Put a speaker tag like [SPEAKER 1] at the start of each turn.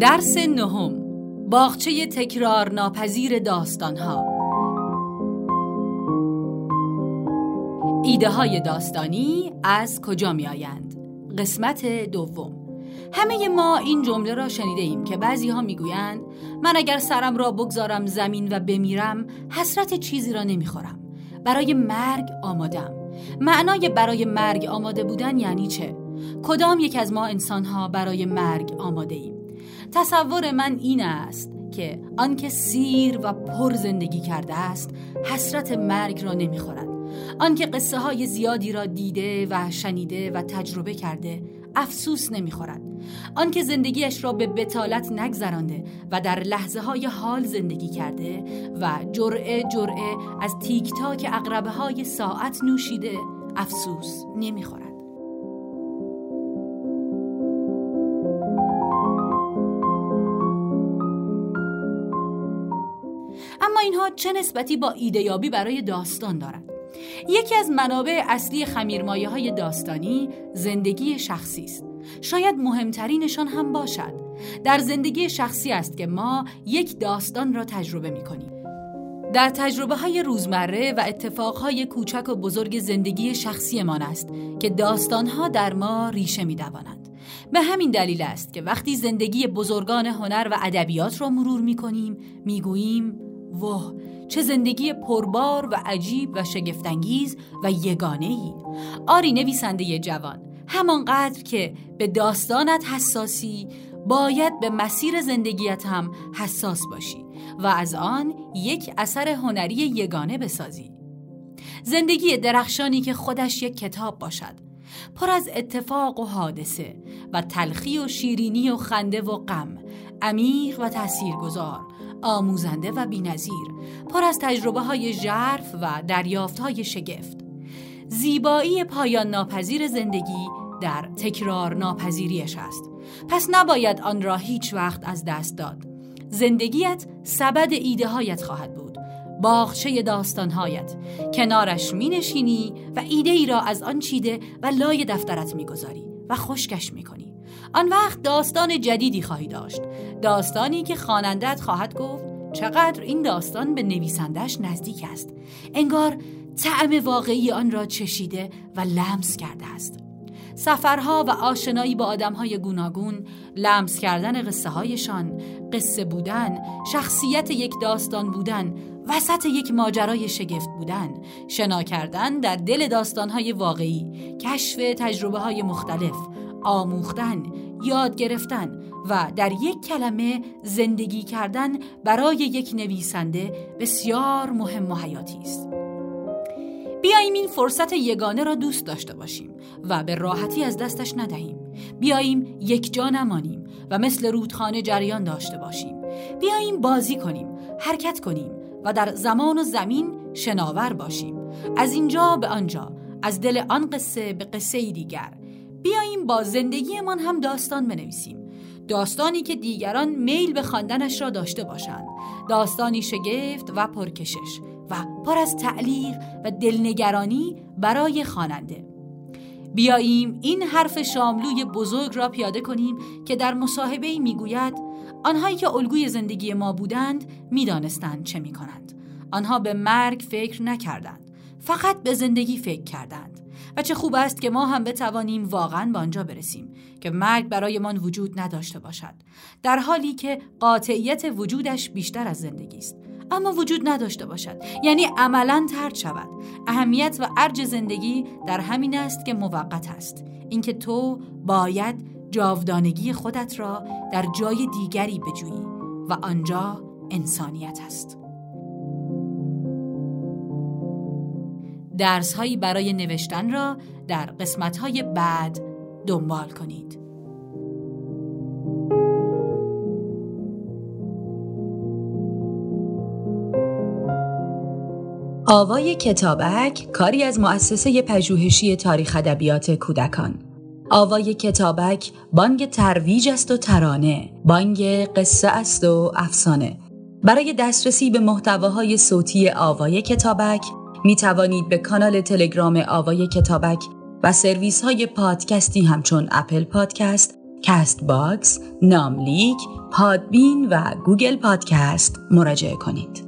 [SPEAKER 1] درس نهم باغچه تکرار ناپذیر داستانها ایده های داستانی از کجا می آیند؟ قسمت دوم همه ما این جمله را شنیده ایم که بعضی ها می گویند من اگر سرم را بگذارم زمین و بمیرم حسرت چیزی را نمی خورم برای مرگ آمادم معنای برای مرگ آماده بودن یعنی چه؟ کدام یک از ما انسان ها برای مرگ آماده ایم؟ تصور من این است که آنکه سیر و پر زندگی کرده است حسرت مرگ را نمی‌خورد. آنکه قصه های زیادی را دیده و شنیده و تجربه کرده افسوس نمی‌خورد. آنکه زندگیش را به بتالت نگذرانده و در لحظه های حال زندگی کرده و جرعه جرعه از تیک تاک اقربه های ساعت نوشیده افسوس نمی‌خورد. اما اینها چه نسبتی با ایدهیابی برای داستان دارند؟ یکی از منابع اصلی خمیرمایه های داستانی زندگی شخصی است. شاید مهمترینشان هم باشد. در زندگی شخصی است که ما یک داستان را تجربه می کنیم در تجربه های روزمره و اتفاقهای کوچک و بزرگ زندگی شخصیمان است که داستانها در ما ریشه می دوانند. به همین دلیل است که وقتی زندگی بزرگان هنر و ادبیات را مرور می کنیم می گوییم واه چه زندگی پربار و عجیب و شگفتانگیز و یگانه ای آری نویسنده جوان همانقدر که به داستانت حساسی باید به مسیر زندگیت هم حساس باشی و از آن یک اثر هنری یگانه بسازی. زندگی درخشانی که خودش یک کتاب باشد پر از اتفاق و حادثه و تلخی و شیرینی و خنده و غم عمیق و تاثیرگذار آموزنده و بینظیر پر از تجربه های ژرف و دریافت های شگفت. زیبایی پایان ناپذیر زندگی در تکرار ناپذیریش است. پس نباید آن را هیچ وقت از دست داد. زندگیت سبد ایده هایت خواهد بود. باغچه داستانهایت. کنارش می نشینی و ایده ای را از آن چیده و لای دفترت می گذاری و خشکش می کنی آن وقت داستان جدیدی خواهی داشت. داستانی که خوانندت خواهد گفت چقدر این داستان به نویسندش نزدیک است. انگار طعم واقعی آن را چشیده و لمس کرده است. سفرها و آشنایی با آدمهای گوناگون لمس کردن قصه هایشان قصه بودن شخصیت یک داستان بودن وسط یک ماجرای شگفت بودن شنا کردن در دل داستانهای واقعی کشف تجربه های مختلف آموختن یاد گرفتن و در یک کلمه زندگی کردن برای یک نویسنده بسیار مهم و حیاتی است. بیاییم این فرصت یگانه را دوست داشته باشیم و به راحتی از دستش ندهیم. بیاییم یک جا نمانیم و مثل رودخانه جریان داشته باشیم. بیاییم بازی کنیم حرکت کنیم و در زمان و زمین شناور باشیم. از اینجا به آنجا از دل آن قصه به قصه دیگر. بیاییم با زندگیمان هم داستان بنویسیم. داستانی که دیگران میل به خواندنش را داشته باشند. داستانی شگفت و پرکشش و پر از تعلیق و دلنگرانی برای خواننده. بیاییم این حرف شاملوی بزرگ را پیاده کنیم که در مصاحبه می‌گوید آنهایی که الگوی زندگی ما بودند می‌دانستند چه می‌کنند. آنها به مرگ فکر نکردند فقط به زندگی فکر کردند. و چه خوب است که ما هم بتوانیم واقعا به آنجا برسیم که مرگ برایمان وجود نداشته باشد در حالی که قاطعیت وجودش بیشتر از زندگی است. اما وجود نداشته باشد یعنی عملا ترد شود. اهمیت و ارج زندگی در همین است که موقت است. اینکه تو باید جاودانگی خودت را در جای دیگری بجویی و آنجا انسانیت است. درس هایی برای نوشتن را در قسمت های بعد دنبال کنید.
[SPEAKER 2] آوای کتابک کاری از مؤسسه پژوهشی تاریخ ادبیات کودکان آوای کتابک بانگ ترویج است و ترانه بانگ قصه است و افسانه برای دسترسی به محتواهای صوتی آوای کتابک می توانید به کانال تلگرام آوای کتابک و سرویس های پادکستی همچون Apple Podcast، Castbox، ناملیک، Podbean و Google Podcast مراجعه کنید.